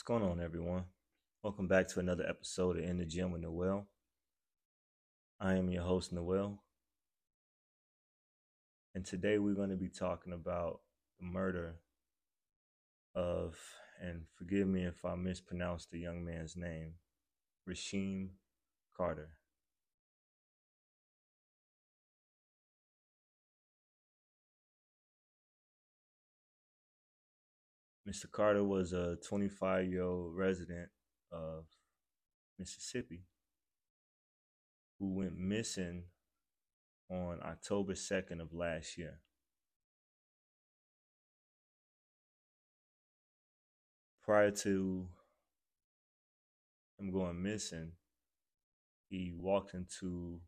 What's going on, everyone? Welcome back to another episode of In the Gym with Noel. I am your host, Noel. And today we're going to be talking about the murder of, and forgive me if I mispronounce the young man's name, Rasheem Carter. Mr. Carter was a 25 year old resident of Mississippi who went missing on October 2nd of last year. Prior to him going missing, he walked into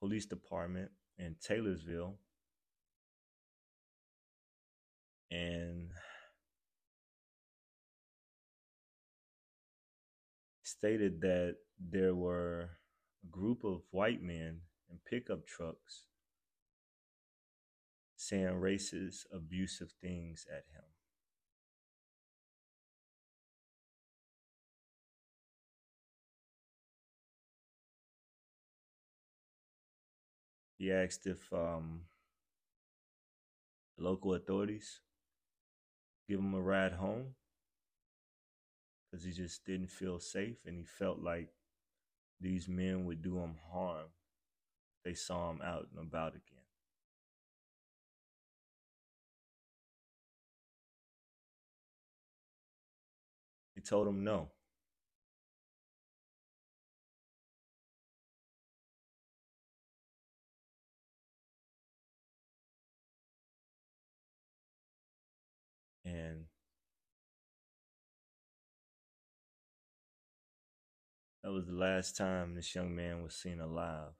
police department in Taylorsville and stated that there were a group of white men in pickup trucks saying racist, abusive things at him. He asked if um, local authorities give him a ride home because he just didn't feel safe and he felt like these men would do him harm. They saw him out and about again. He told him no. That was the last time this young man was seen alive.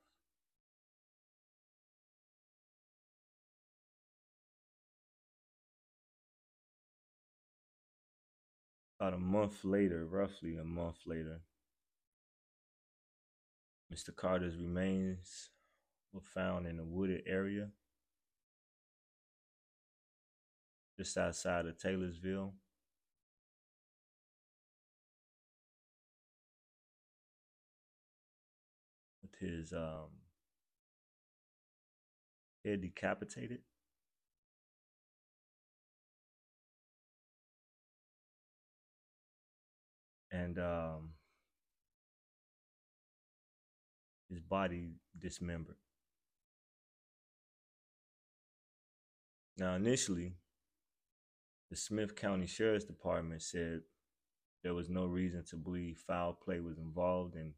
About a month later, roughly a month later, Mr. Carter's remains were found in a wooded area just outside of Taylorsville. His um, head decapitated. And um, his body dismembered. Now, initially, the Smith County Sheriff's Department said there was no reason to believe foul play was involved and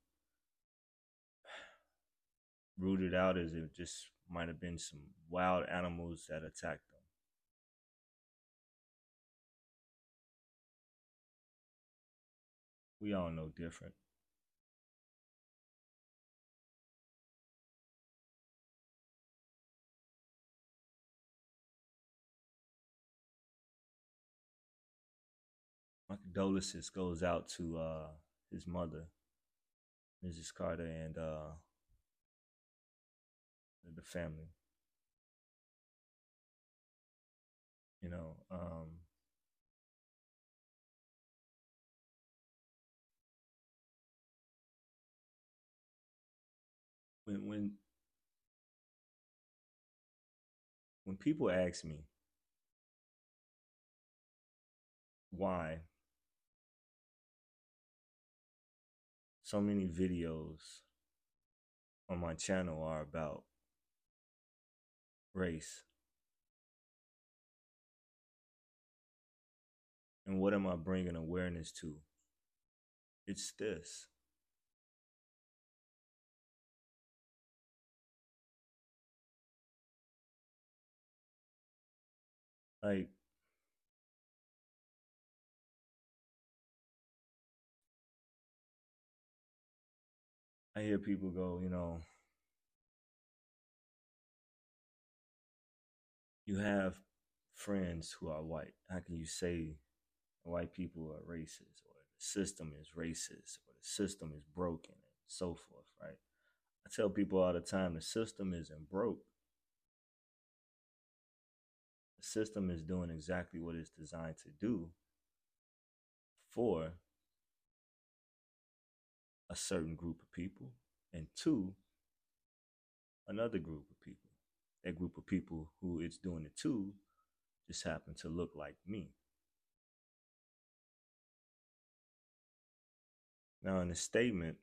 rooted out as it just might have been some wild animals that attacked them. We all know different. my condolences goes out to uh, his mother, Mrs. Carter, and uh, the family. You know, um, when when when people ask me why so many videos on my channel are about race. And what am I bringing awareness to? It's this. Like, I hear people go, you know, you have friends who are white. How can you say white people are racist or the system is racist or the system is broken and so forth, right? I tell people all the time the system isn't broke. The system is doing exactly what it's designed to do for a certain group of people, and two, another group. That group of people who it's doing it to just happen to look like me. Now, in a statement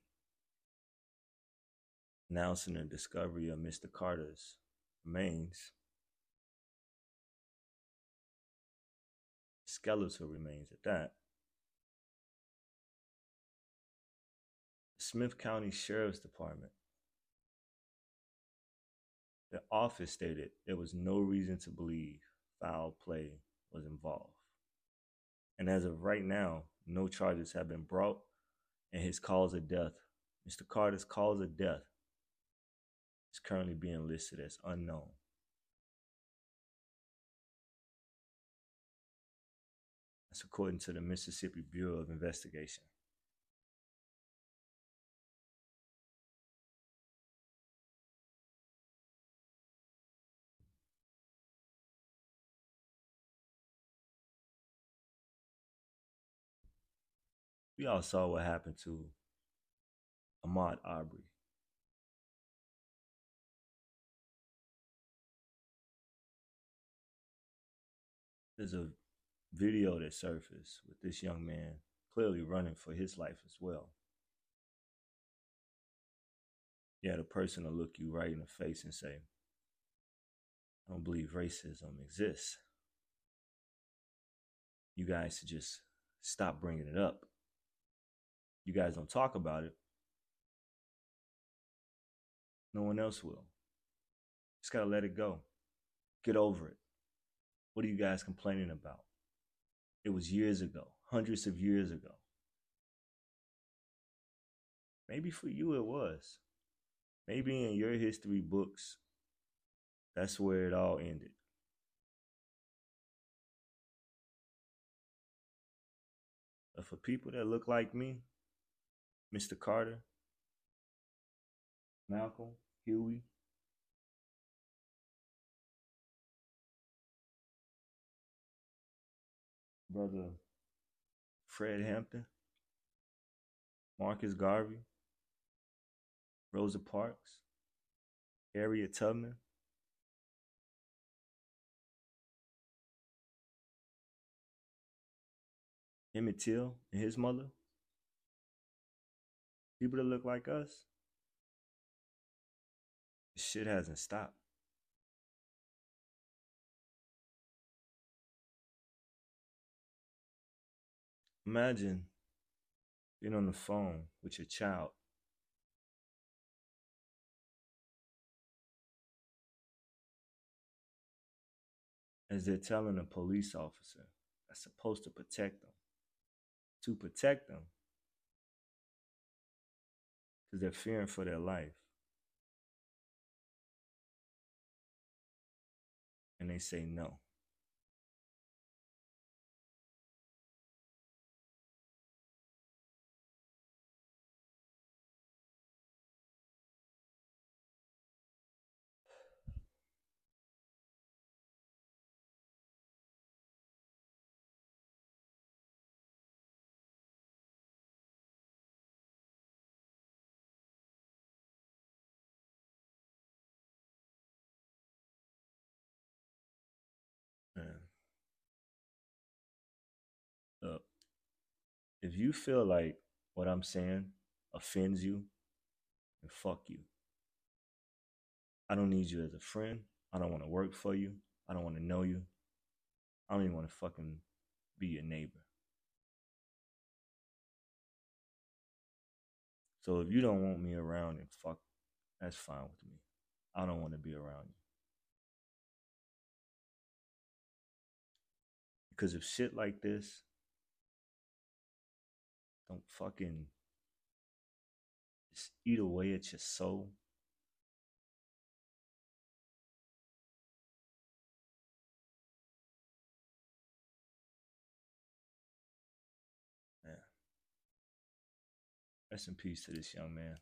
announcing the discovery of Mr. Carter's remains, skeletal remains at that, Smith County Sheriff's Department, the office stated there was no reason to believe foul play was involved. And as of right now, no charges have been brought and his cause of death, Mr. Carter's cause of death, is currently being listed as unknown. That's according to the Mississippi Bureau of Investigation. We all saw what happened to Ahmaud Arbery. There's a video that surfaced with this young man clearly running for his life as well. You had a person to look you right in the face and say, I don't believe racism exists. You guys should just stop bringing it up you guys don't talk about it, no one else will. Just gotta let it go. Get over it. What are you guys complaining about? It was years ago, hundreds of years ago. Maybe for you it was. Maybe in your history books, that's where it all ended. But for people that look like me, Mr. Carter, Malcolm, Huey. Brother Fred Hampton, Marcus Garvey, Rosa Parks, Harriet Tubman, Emmett Till and his mother people that look like us, shit hasn't stopped. Imagine being on the phone with your child. As they're telling a police officer that's supposed to protect them, to protect them, because they're fearing for their life. And they say no. If you feel like what I'm saying offends you, then fuck you. I don't need you as a friend. I don't want to work for you. I don't want to know you. I don't even want to fucking be your neighbor. So if you don't want me around, then fuck, that's fine with me. I don't want to be around you. Because if shit like this don't fucking just eat away at your soul. Yeah. Rest in peace to this young man.